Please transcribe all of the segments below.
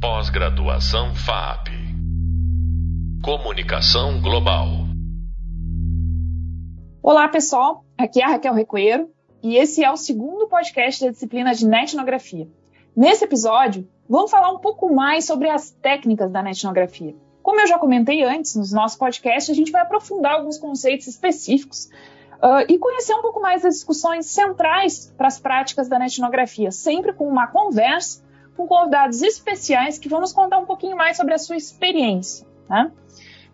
Pós-graduação FAP. Comunicação Global. Olá, pessoal. Aqui é a Raquel Recoeiro e esse é o segundo podcast da disciplina de netnografia. Nesse episódio, vamos falar um pouco mais sobre as técnicas da netnografia. Como eu já comentei antes, nos nossos podcasts, a gente vai aprofundar alguns conceitos específicos uh, e conhecer um pouco mais das discussões centrais para as práticas da netnografia, sempre com uma conversa com convidados especiais que vão nos contar um pouquinho mais sobre a sua experiência. Né?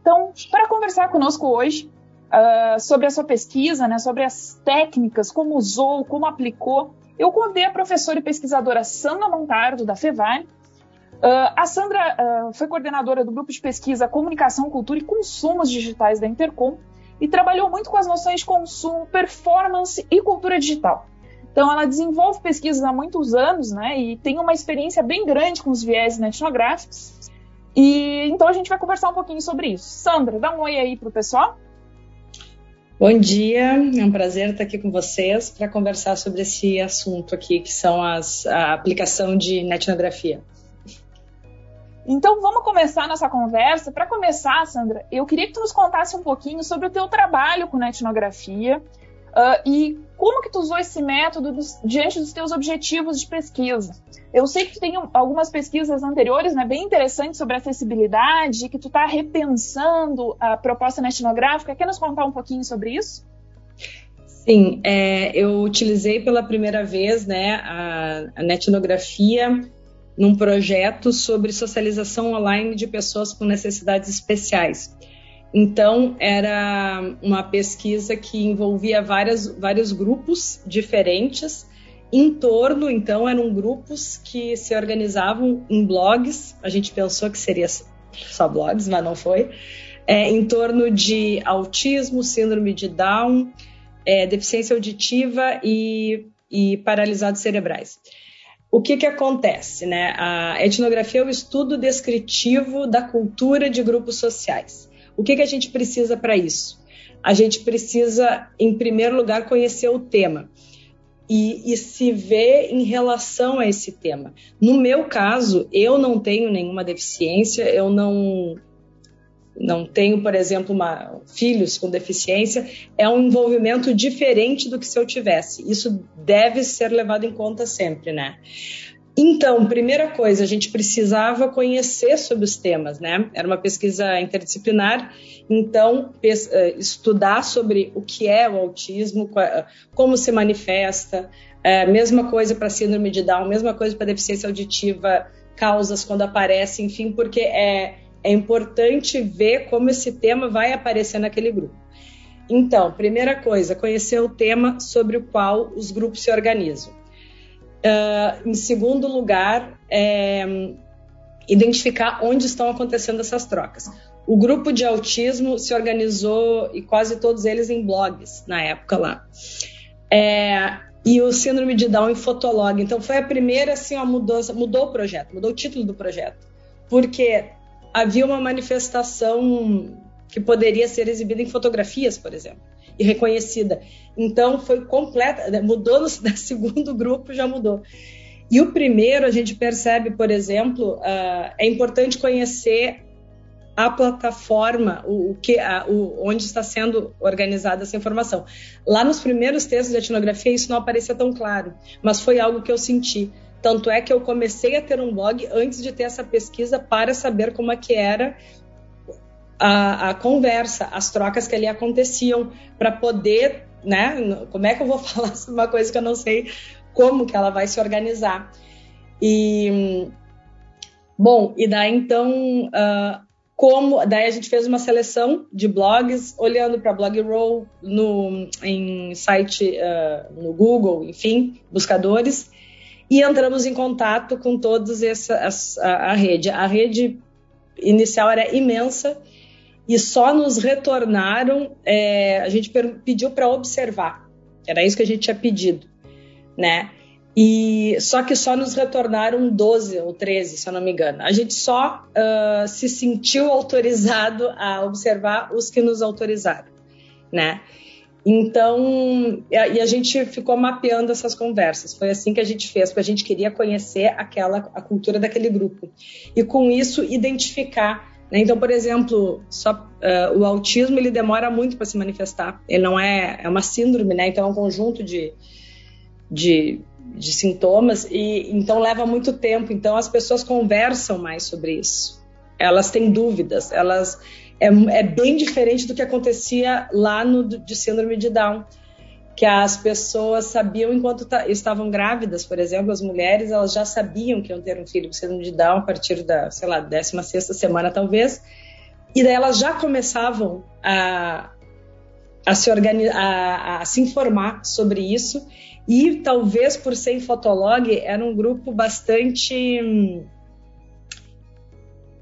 Então, para conversar conosco hoje uh, sobre a sua pesquisa, né, sobre as técnicas, como usou, como aplicou, eu convidei a professora e pesquisadora Sandra Montardo, da FEVAR. Uh, a Sandra uh, foi coordenadora do grupo de pesquisa Comunicação, Cultura e Consumos Digitais da Intercom e trabalhou muito com as noções de consumo, performance e cultura digital. Então, ela desenvolve pesquisas há muitos anos, né, e tem uma experiência bem grande com os viés etnográficos. E então a gente vai conversar um pouquinho sobre isso. Sandra, dá um oi aí pro pessoal. Bom dia, é um prazer estar aqui com vocês para conversar sobre esse assunto aqui, que são as, a aplicação de etnografia. Então vamos começar nossa conversa. Para começar, Sandra, eu queria que tu nos contasse um pouquinho sobre o teu trabalho com etnografia Uh, e como que tu usou esse método dos, diante dos teus objetivos de pesquisa? Eu sei que tu tem algumas pesquisas anteriores, né, bem interessantes sobre acessibilidade, que tu está repensando a proposta etnográfica. Quer nos contar um pouquinho sobre isso? Sim, é, eu utilizei pela primeira vez né, a, a netnografia num projeto sobre socialização online de pessoas com necessidades especiais. Então, era uma pesquisa que envolvia várias, vários grupos diferentes em torno, então, eram grupos que se organizavam em blogs. A gente pensou que seria só blogs, mas não foi. É, em torno de autismo, síndrome de Down, é, deficiência auditiva e, e paralisados cerebrais. O que, que acontece? Né? A etnografia é o estudo descritivo da cultura de grupos sociais. O que, que a gente precisa para isso? A gente precisa, em primeiro lugar, conhecer o tema. E, e, se ver em relação a esse tema. No meu caso, eu não tenho nenhuma deficiência, eu não não tenho, por exemplo, uma, filhos com deficiência, é um envolvimento diferente do que se eu tivesse. Isso deve ser levado em conta sempre, né? Então, primeira coisa, a gente precisava conhecer sobre os temas, né? Era uma pesquisa interdisciplinar, então eh, estudar sobre o que é o autismo, como se manifesta, é, mesma coisa para síndrome de Down, mesma coisa para deficiência auditiva, causas quando aparece, enfim, porque é, é importante ver como esse tema vai aparecer naquele grupo. Então, primeira coisa, conhecer o tema sobre o qual os grupos se organizam. Uh, em segundo lugar, é, identificar onde estão acontecendo essas trocas. O grupo de autismo se organizou, e quase todos eles em blogs, na época lá. É, e o síndrome de Down em Fotolog. Então, foi a primeira assim, uma mudança, mudou o projeto, mudou o título do projeto. Porque havia uma manifestação que poderia ser exibida em fotografias, por exemplo e reconhecida. Então foi completa, né, mudou no, segundo grupo já mudou. E o primeiro a gente percebe, por exemplo, uh, é importante conhecer a plataforma, o, o que, a, o, onde está sendo organizada essa informação. Lá nos primeiros textos de etnografia isso não aparecia tão claro, mas foi algo que eu senti. Tanto é que eu comecei a ter um blog antes de ter essa pesquisa para saber como é que era a, a conversa, as trocas que ali aconteciam, para poder, né? Como é que eu vou falar sobre uma coisa que eu não sei como que ela vai se organizar? E bom, e daí então uh, como daí a gente fez uma seleção de blogs olhando para Blogroll no em site uh, no Google, enfim, buscadores e entramos em contato com todos essa a, a rede. A rede inicial era imensa e só nos retornaram, é, a gente pediu para observar, era isso que a gente tinha pedido, né? E só que só nos retornaram 12 ou 13, se eu não me engano. A gente só uh, se sentiu autorizado a observar os que nos autorizaram, né? Então, e a gente ficou mapeando essas conversas. Foi assim que a gente fez, porque a gente queria conhecer aquela a cultura daquele grupo e com isso identificar. Né? Então, por exemplo, só, uh, o autismo ele demora muito para se manifestar. Ele não é é uma síndrome, né? Então é um conjunto de, de de sintomas e então leva muito tempo. Então as pessoas conversam mais sobre isso. Elas têm dúvidas, elas é, é bem diferente do que acontecia lá no de síndrome de Down, que as pessoas sabiam enquanto estavam grávidas, por exemplo, as mulheres elas já sabiam que iam ter um filho com síndrome de Down a partir da, sei lá, 16 sexta semana talvez, e daí elas já começavam a, a se a, a se informar sobre isso e talvez por ser Fotolog era um grupo bastante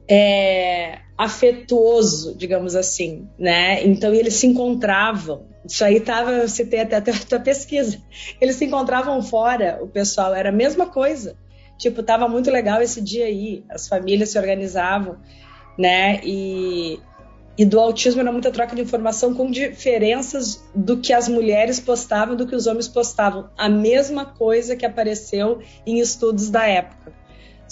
é, afetuoso, digamos assim, né? Então eles se encontravam. Isso aí tava, você tem até a tua pesquisa. Eles se encontravam fora, o pessoal era a mesma coisa. Tipo, tava muito legal esse dia aí, as famílias se organizavam, né? E e do autismo era muita troca de informação com diferenças do que as mulheres postavam do que os homens postavam. A mesma coisa que apareceu em estudos da época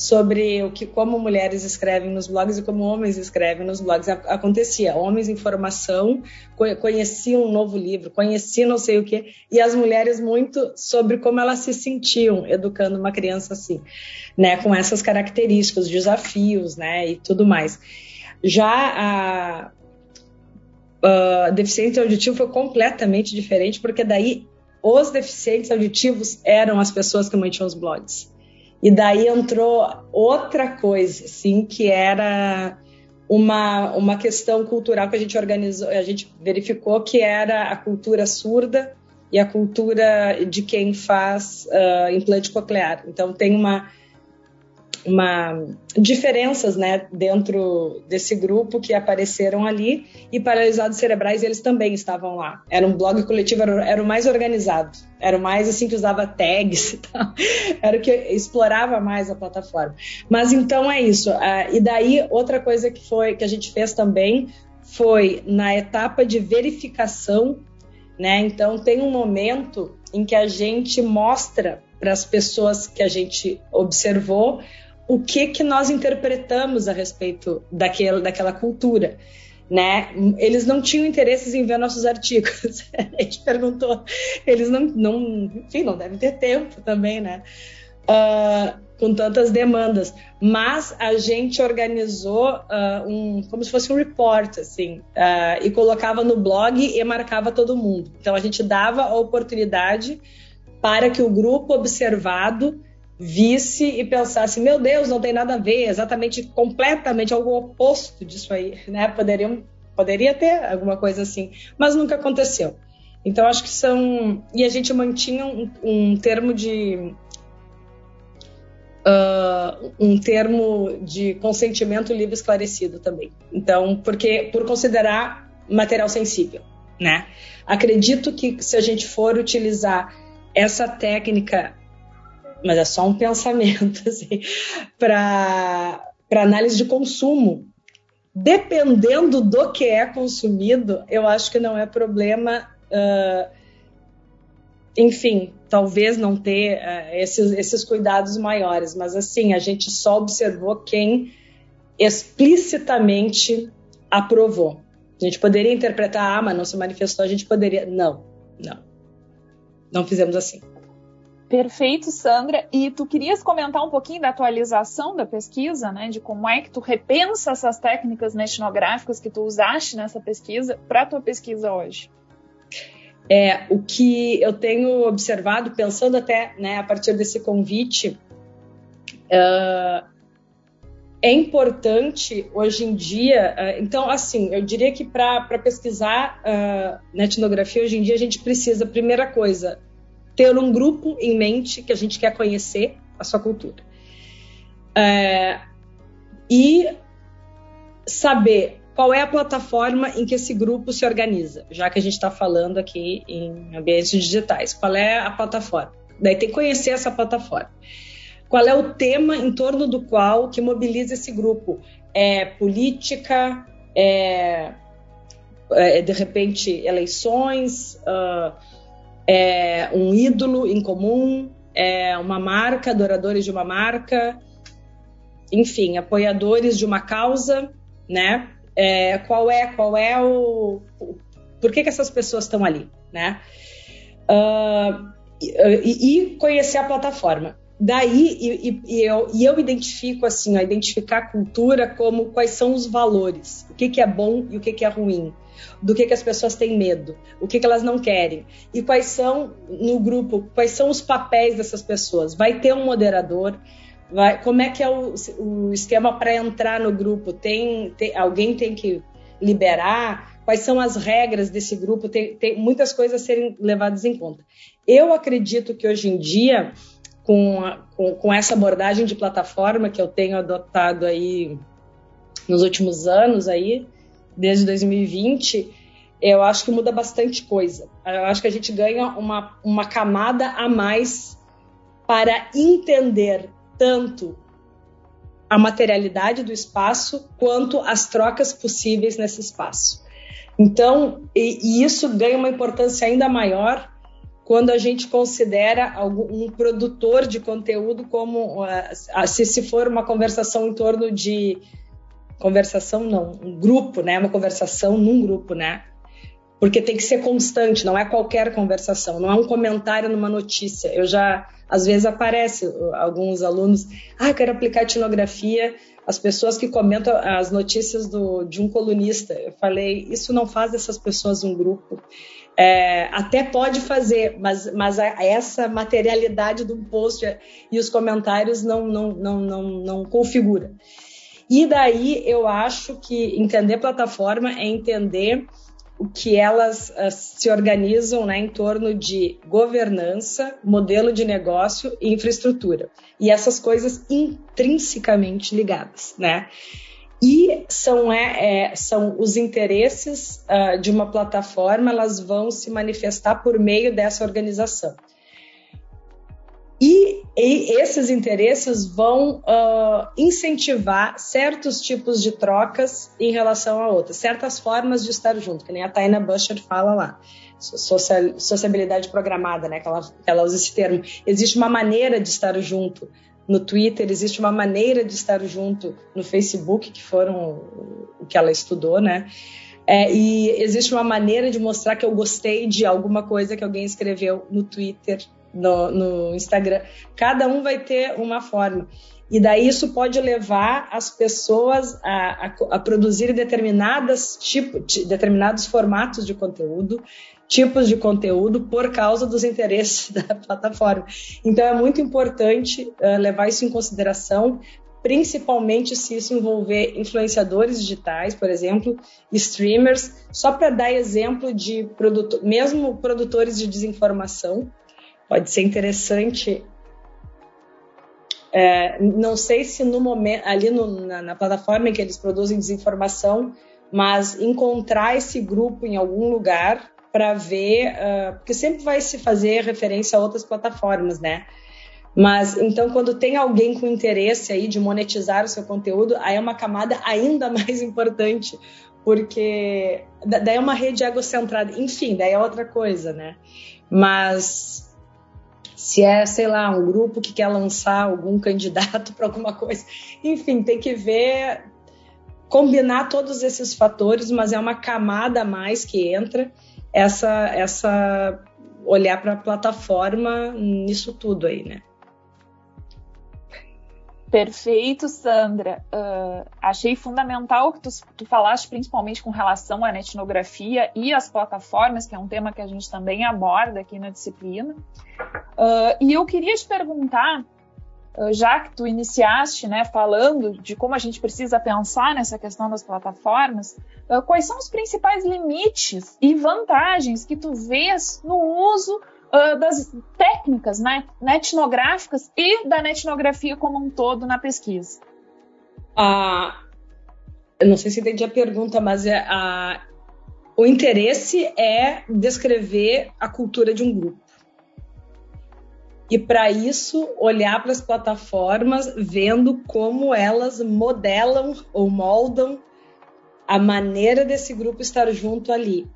sobre o que como mulheres escrevem nos blogs e como homens escrevem nos blogs acontecia homens em formação conheciam um novo livro conheciam não sei o que e as mulheres muito sobre como elas se sentiam educando uma criança assim né com essas características desafios né e tudo mais já a, a deficiente auditiva foi completamente diferente, porque daí os deficientes auditivos eram as pessoas que mantinham os blogs. E daí entrou outra coisa, assim, que era uma, uma questão cultural que a gente organizou, a gente verificou que era a cultura surda e a cultura de quem faz uh, implante coclear. Então tem uma uma diferenças né, dentro desse grupo que apareceram ali e paralisados cerebrais eles também estavam lá. Era um blog coletivo, era, era o mais organizado, era o mais assim que usava tags e tal, era o que explorava mais a plataforma. Mas então é isso. Uh, e daí outra coisa que foi que a gente fez também foi na etapa de verificação, né? Então tem um momento em que a gente mostra para as pessoas que a gente observou o que que nós interpretamos a respeito daquela, daquela cultura. Né? Eles não tinham interesses em ver nossos artigos. a gente perguntou, eles não, não, enfim, não devem ter tempo também, né? Uh, com tantas demandas. Mas a gente organizou uh, um, como se fosse um report, assim, uh, e colocava no blog e marcava todo mundo. Então a gente dava a oportunidade para que o grupo observado visse e pensasse, meu Deus, não tem nada a ver, exatamente, completamente algo oposto disso aí, né? Poderiam, poderia ter alguma coisa assim, mas nunca aconteceu. Então acho que são e a gente mantinha um, um termo de uh, um termo de consentimento livre esclarecido também. Então, porque por considerar material sensível, né? Acredito que se a gente for utilizar essa técnica mas é só um pensamento, assim, para análise de consumo. Dependendo do que é consumido, eu acho que não é problema. Uh, enfim, talvez não ter uh, esses, esses cuidados maiores, mas assim, a gente só observou quem explicitamente aprovou. A gente poderia interpretar, ah, mas não se manifestou, a gente poderia. Não, não. Não fizemos assim. Perfeito, Sandra. E tu querias comentar um pouquinho da atualização da pesquisa, né? De como é que tu repensa essas técnicas etnográficas que tu usaste nessa pesquisa para a tua pesquisa hoje? É, o que eu tenho observado, pensando até né, a partir desse convite, uh, é importante hoje em dia. Uh, então, assim, eu diria que para pesquisar uh, na etnografia, hoje em dia, a gente precisa, primeira coisa, ter um grupo em mente que a gente quer conhecer a sua cultura. É, e saber qual é a plataforma em que esse grupo se organiza, já que a gente está falando aqui em ambientes digitais. Qual é a plataforma? Daí tem que conhecer essa plataforma. Qual é o tema em torno do qual que mobiliza esse grupo? É política? É é, de repente, eleições, uh, é um ídolo em comum, é uma marca, adoradores de uma marca, enfim, apoiadores de uma causa, né? É, qual é qual é o, por que, que essas pessoas estão ali, né? Uh, e, e, conhecer a plataforma. Daí e, e, eu, e eu identifico assim, a identificar a cultura como quais são os valores, o que, que é bom e o que, que é ruim, do que, que as pessoas têm medo, o que, que elas não querem e quais são no grupo, quais são os papéis dessas pessoas. Vai ter um moderador, vai, como é que é o, o esquema para entrar no grupo? Tem, tem, alguém tem que liberar? Quais são as regras desse grupo? Tem, tem muitas coisas a serem levadas em conta. Eu acredito que hoje em dia com, a, com, com, essa abordagem de plataforma que eu tenho adotado aí nos últimos anos aí, desde 2020, eu acho que muda bastante coisa. Eu acho que a gente ganha uma, uma camada a mais para entender tanto a materialidade do espaço quanto as trocas possíveis nesse espaço. Então, e, e isso ganha uma importância ainda maior quando a gente considera um produtor de conteúdo como uh, se, se for uma conversação em torno de conversação não, um grupo, né, uma conversação num grupo, né? Porque tem que ser constante, não é qualquer conversação, não é um comentário numa notícia. Eu já às vezes aparece uh, alguns alunos, ah, quero aplicar etnografia, as pessoas que comentam as notícias do, de um colunista. Eu falei, isso não faz dessas pessoas um grupo. É, até pode fazer, mas, mas a, essa materialidade do post e os comentários não, não, não, não, não configura. E daí eu acho que entender plataforma é entender o que elas uh, se organizam né, em torno de governança, modelo de negócio e infraestrutura. E essas coisas intrinsecamente ligadas, né? E são, é, é, são os interesses uh, de uma plataforma, elas vão se manifestar por meio dessa organização. E, e esses interesses vão uh, incentivar certos tipos de trocas em relação a outras, certas formas de estar junto, que nem a Taina Busher fala lá. Social, sociabilidade programada, né? Que ela, ela usa esse termo. Existe uma maneira de estar junto no Twitter, existe uma maneira de estar junto no Facebook, que foram o que ela estudou, né? É, e existe uma maneira de mostrar que eu gostei de alguma coisa que alguém escreveu no Twitter, no, no Instagram. Cada um vai ter uma forma. E daí isso pode levar as pessoas a, a, a produzir determinadas tipo, determinados formatos de conteúdo, tipos de conteúdo por causa dos interesses da plataforma. Então é muito importante uh, levar isso em consideração, principalmente se isso envolver influenciadores digitais, por exemplo, streamers, só para dar exemplo de produto, mesmo produtores de desinformação, pode ser interessante. É, não sei se no momento ali no, na, na, plataforma em que eles produzem desinformação, mas encontrar esse grupo em algum lugar para ver, uh, porque sempre vai se fazer referência a outras plataformas, né? Mas então, quando tem alguém com interesse aí de monetizar o seu conteúdo, aí é uma camada ainda mais importante, porque daí é uma rede egocentrada, enfim, daí é outra coisa, né? Mas se é, sei lá, um grupo que quer lançar algum candidato para alguma coisa. Enfim, tem que ver, combinar todos esses fatores, mas é uma camada a mais que entra essa, essa olhar para a plataforma nisso tudo aí, né? Perfeito, Sandra. Uh, achei fundamental o que tu, tu, falaste, principalmente com relação à etnografia e às plataformas, que é um tema que a gente também aborda aqui na disciplina. Uh, e eu queria te perguntar, uh, já que tu iniciaste né, falando de como a gente precisa pensar nessa questão das plataformas, quais são os principais limites e vantagens que tu vês no uso uh, das técnicas né, etnográficas e da etnografia como um todo na pesquisa. Ah, eu não sei se entendi a pergunta, mas é, o interesse é descrever a cultura de um grupo. E para isso, olhar para as plataformas, vendo como elas modelam ou moldam a maneira desse grupo estar junto ali.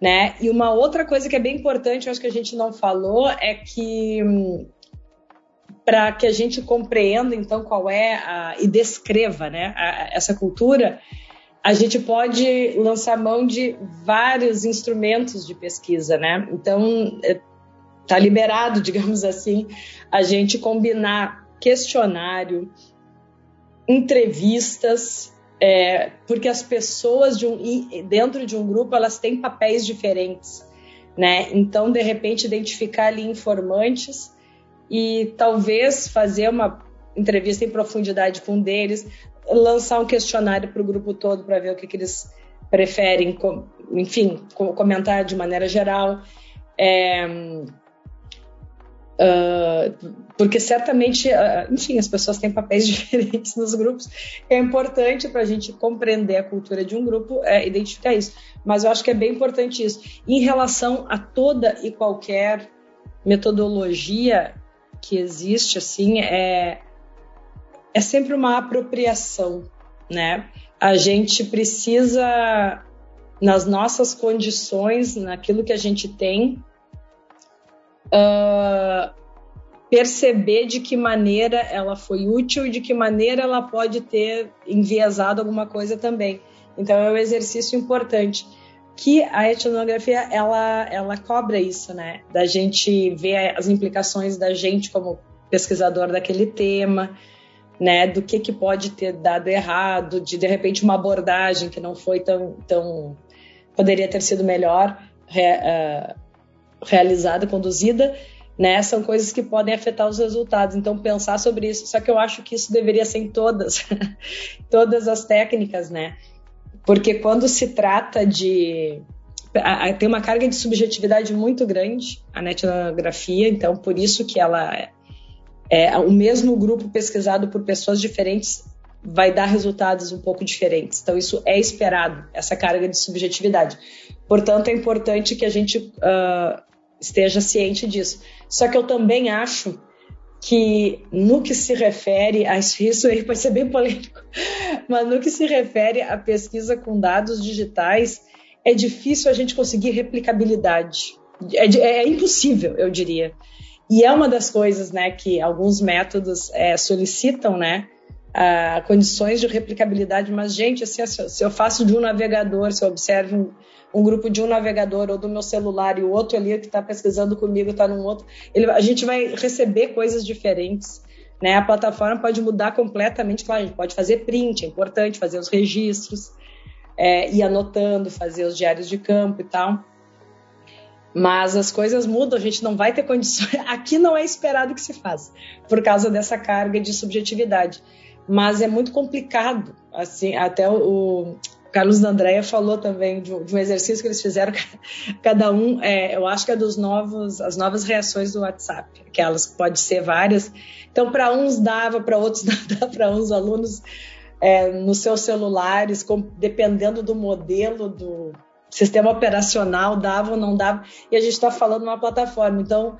Né? E uma outra coisa que é bem importante, eu acho que a gente não falou, é que hum, para que a gente compreenda então qual é a, e descreva né, a, essa cultura, a gente pode lançar mão de vários instrumentos de pesquisa, né? Então está é, liberado, digamos assim, a gente combinar questionário, entrevistas, é, porque as pessoas de um, dentro de um grupo elas têm papéis diferentes, né? Então, de repente, identificar ali informantes e talvez fazer uma entrevista em profundidade com um deles, lançar um questionário para o grupo todo para ver o que, que eles preferem, enfim, comentar de maneira geral. É, uh, porque certamente, uh, enfim, as pessoas têm papéis diferentes nos grupos. É importante para a gente compreender a cultura de um grupo, é, identificar isso. Mas eu acho que é bem importante isso. Em relação a toda e qualquer metodologia que existe, assim, é, é sempre uma apropriação, né? A gente precisa, nas nossas condições, naquilo que a gente tem, uh, perceber de que maneira ela foi útil e de que maneira ela pode ter enviesado alguma coisa também. Então é um exercício importante que a etnografia ela ela cobra isso, né? Da gente ver as implicações da gente como pesquisador daquele tema, né? Do que que pode ter dado errado, de de repente uma abordagem que não foi tão tão poderia ter sido melhor uh, realizada, conduzida, né? São coisas que podem afetar os resultados. Então pensar sobre isso. Só que eu acho que isso deveria ser em todas todas as técnicas, né? Porque quando se trata de. tem uma carga de subjetividade muito grande a netnografia, então por isso que ela é, é o mesmo grupo pesquisado por pessoas diferentes vai dar resultados um pouco diferentes. Então isso é esperado, essa carga de subjetividade. Portanto, é importante que a gente uh, esteja ciente disso. Só que eu também acho que no que se refere a isso aí pode ser bem polêmico, mas no que se refere à pesquisa com dados digitais, é difícil a gente conseguir replicabilidade. É, é impossível, eu diria. E é uma das coisas, né, que alguns métodos é, solicitam, né, uh, condições de replicabilidade. Mas gente, assim, se eu faço de um navegador, se eu observo um grupo de um navegador ou do meu celular e o outro ali que está pesquisando comigo está num outro, ele, a gente vai receber coisas diferentes. Né? A plataforma pode mudar completamente, claro, a gente pode fazer print, é importante fazer os registros, é, ir anotando, fazer os diários de campo e tal. Mas as coisas mudam, a gente não vai ter condições. Aqui não é esperado que se faça, por causa dessa carga de subjetividade. Mas é muito complicado, assim, até o, Carlos Andréia falou também de um, exercício que eles fizeram, cada um, é, eu acho que é dos novos, as novas reações do WhatsApp, aquelas que pode ser várias. Então, para uns dava, para outros não dava, para uns alunos é, nos seus celulares, com, dependendo do modelo do sistema operacional, dava ou não dava. E a gente está falando numa plataforma, então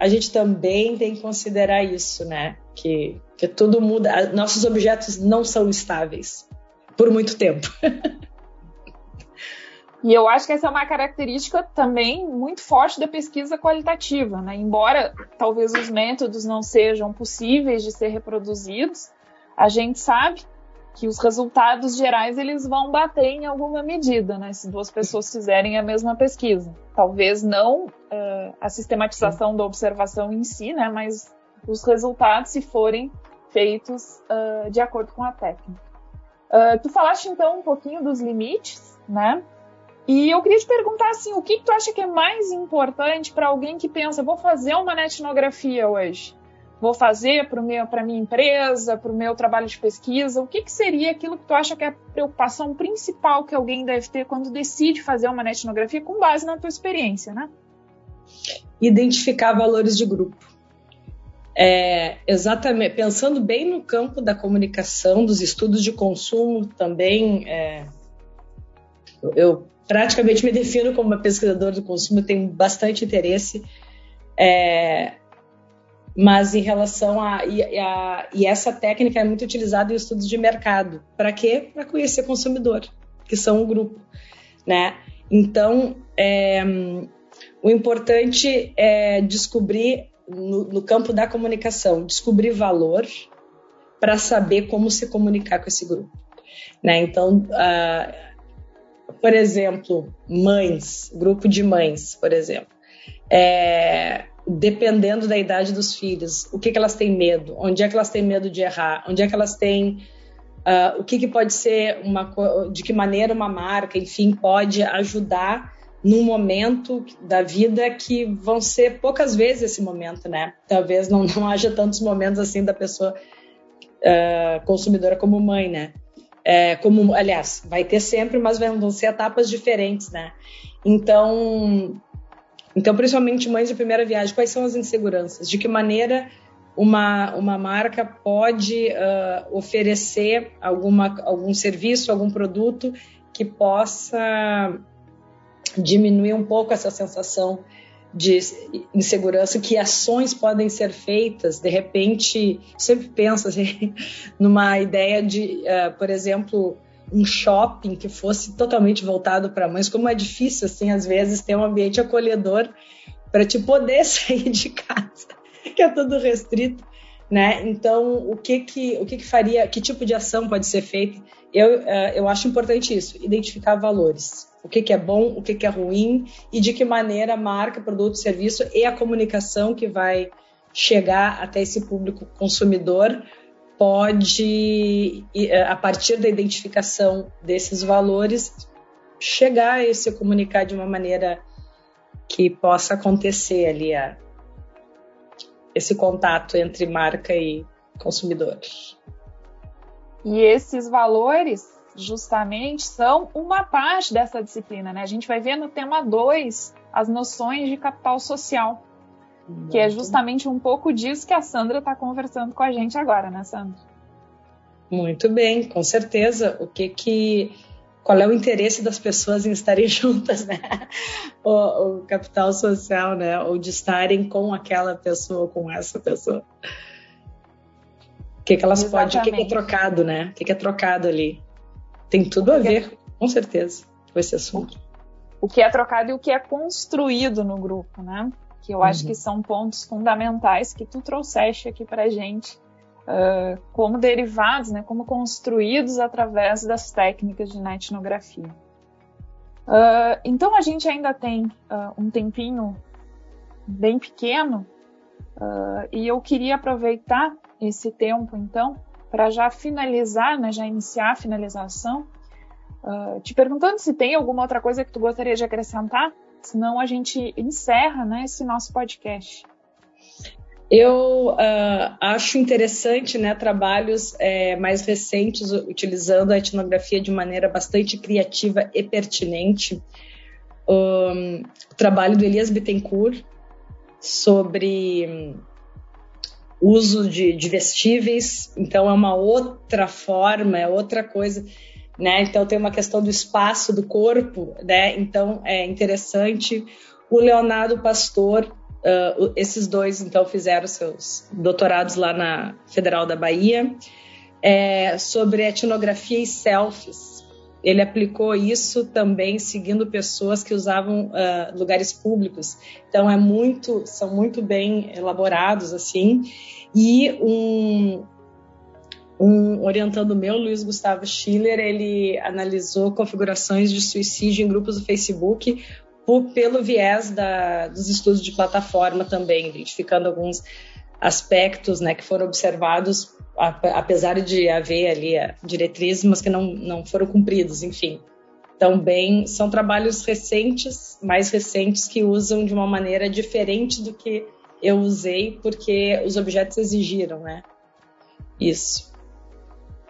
a gente também tem que considerar isso, né? Que, que tudo muda, nossos objetos não são estáveis por muito tempo. E eu acho que essa é uma característica também muito forte da pesquisa qualitativa, né? Embora talvez os métodos não sejam possíveis de ser reproduzidos, a gente sabe que os resultados gerais eles vão bater em alguma medida, né? Se duas pessoas fizerem a mesma pesquisa, talvez não uh, a sistematização da observação em si, né? Mas os resultados se forem feitos uh, de acordo com a técnica. Uh, tu falaste então um pouquinho dos limites, né? E eu queria te perguntar assim, o que, que tu acha que é mais importante para alguém que pensa, vou fazer uma etnografia hoje, vou fazer para a minha empresa, para o meu trabalho de pesquisa, o que, que seria aquilo que tu acha que é a preocupação principal que alguém deve ter quando decide fazer uma etnografia com base na tua experiência, né? Identificar valores de grupo. É, exatamente, pensando bem no campo da comunicação, dos estudos de consumo também, é, eu praticamente me defino como uma pesquisadora do consumo, tenho bastante interesse, é, mas em relação a e, a e, essa técnica é muito utilizada em estudos de mercado. Para quê? Para conhecer consumidor. que são o grupo, né? Então, é, o importante é descobrir no, no campo da comunicação, descobrir valor para saber como se comunicar com esse grupo, né? Então, uh, por exemplo, mães, grupo de mães, por exemplo, é, dependendo da idade dos filhos, o que, que elas têm medo, onde é que elas têm medo de errar, onde é que elas têm uh, o que, que pode ser uma, de que maneira uma marca, enfim, pode ajudar num momento da vida que vão ser poucas vezes esse momento, né? Talvez não, não haja tantos momentos assim da pessoa uh, consumidora como mãe, né? É, como, aliás, vai ter sempre, mas vão ser etapas diferentes, né? Então, então, principalmente mães de primeira viagem, quais são as inseguranças? De que maneira uma, uma marca pode uh, oferecer alguma, algum serviço, algum produto que possa diminuir um pouco essa sensação de insegurança, que ações podem ser feitas, de repente, sempre penso assim, numa ideia de, uh, por exemplo, um shopping que fosse totalmente voltado para mães, como é difícil, assim, às vezes, ter um ambiente acolhedor para te poder sair de casa, que é tudo restrito, né? Então, o que que, o que que faria, que tipo de ação pode ser feita? Eu, uh, eu acho importante isso, identificar valores. O que, que é bom, o que, que é ruim e de que maneira a marca, produto, serviço e a comunicação que vai chegar até esse público consumidor pode, é, a partir da identificação desses valores, chegar a se comunicar de uma maneira que possa acontecer ali a, esse contato entre marca e consumidor. E esses valores, justamente, são uma parte dessa disciplina, né? A gente vai ver no tema 2 as noções de capital social. Muito. Que é justamente um pouco disso que a Sandra está conversando com a gente agora, né, Sandra? Muito bem, com certeza. O que que qual é o interesse das pessoas em estarem juntas, né? O, o, capital social, né? Ou de estarem com aquela pessoa, com essa pessoa. O que, que elas podem, o que, que, é trocado, né? O que, que é trocado ali? Tem tudo a ver, com certeza, com esse assunto. O que é trocado e o que é construído no grupo, né? que eu uhum. acho que são pontos fundamentais que tu trouxeste aqui para gente, uh, como derivados, né, como construídos através das técnicas de etnografia. Uh, então a gente ainda tem uh, um tempinho bem pequeno e eu queria aproveitar esse tempo então para já finalizar, né, já iniciar a finalização, te perguntando se tem alguma outra coisa que tu gostaria de acrescentar senão a gente encerra né, esse nosso podcast. Eu uh, acho interessante né, trabalhos é, mais recentes utilizando a etnografia de maneira bastante criativa e pertinente. Um, o trabalho do Elias Bittencourt sobre uso de, de vestíveis, então é uma outra forma, é outra coisa né? Então tem uma questão do espaço do corpo, né? Então é interessante. O Leonardo Pastor, uh, esses dois então fizeram seus doutorados lá na Federal da Bahia é, sobre etnografia e selfies. Ele aplicou isso também seguindo pessoas que usavam uh, lugares públicos. Então é muito, são muito bem elaborados assim. E um, um orientando meu, Luiz Gustavo Schiller, ele analisou configurações de suicídio em grupos do Facebook por, pelo viés da, dos estudos de plataforma também, identificando alguns aspectos né, que foram observados, apesar de haver ali diretrizes, mas que não, não foram cumpridos, enfim. Também são trabalhos recentes, mais recentes, que usam de uma maneira diferente do que eu usei, porque os objetos exigiram, né? Isso.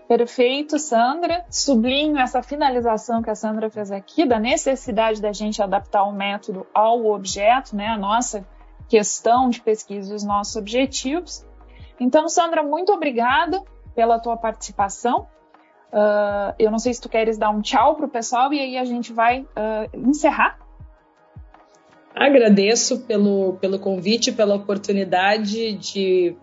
Perfeito, Sandra. Sublinho essa finalização que a Sandra fez aqui, da necessidade da gente adaptar o método ao objeto, né, a nossa questão de pesquisa, os nossos objetivos. Então, Sandra, muito obrigada pela tua participação. Uh, eu não sei se tu queres dar um tchau para o pessoal e aí a gente vai uh, encerrar. Agradeço pelo, pelo convite, pela oportunidade de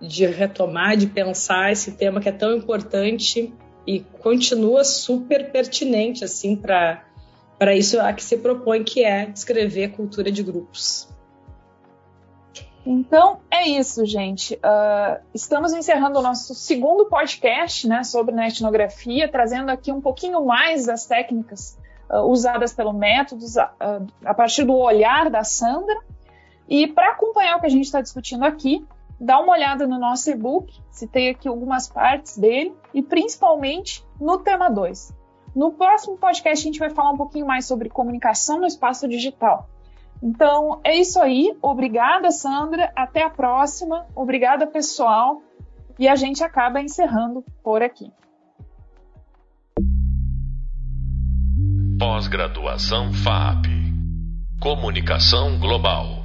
de retomar, de pensar esse tema que é tão importante e continua super pertinente assim para para isso a que se propõe que é descrever cultura de grupos. Então é isso, gente. Uh, estamos encerrando o nosso segundo podcast né, sobre etnografia, trazendo aqui um pouquinho mais das técnicas uh, usadas pelo método uh, a partir do olhar da Sandra. E para acompanhar o que a gente está discutindo aqui, dá uma olhada no nosso e-book, citei aqui algumas partes dele, e principalmente no tema 2. No próximo podcast, a gente vai falar um pouquinho mais sobre comunicação no espaço digital. Então, é isso aí. Obrigada, Sandra. Até a próxima. Obrigada, pessoal. E a gente acaba encerrando por aqui. Pós-graduação FAP Comunicação Global.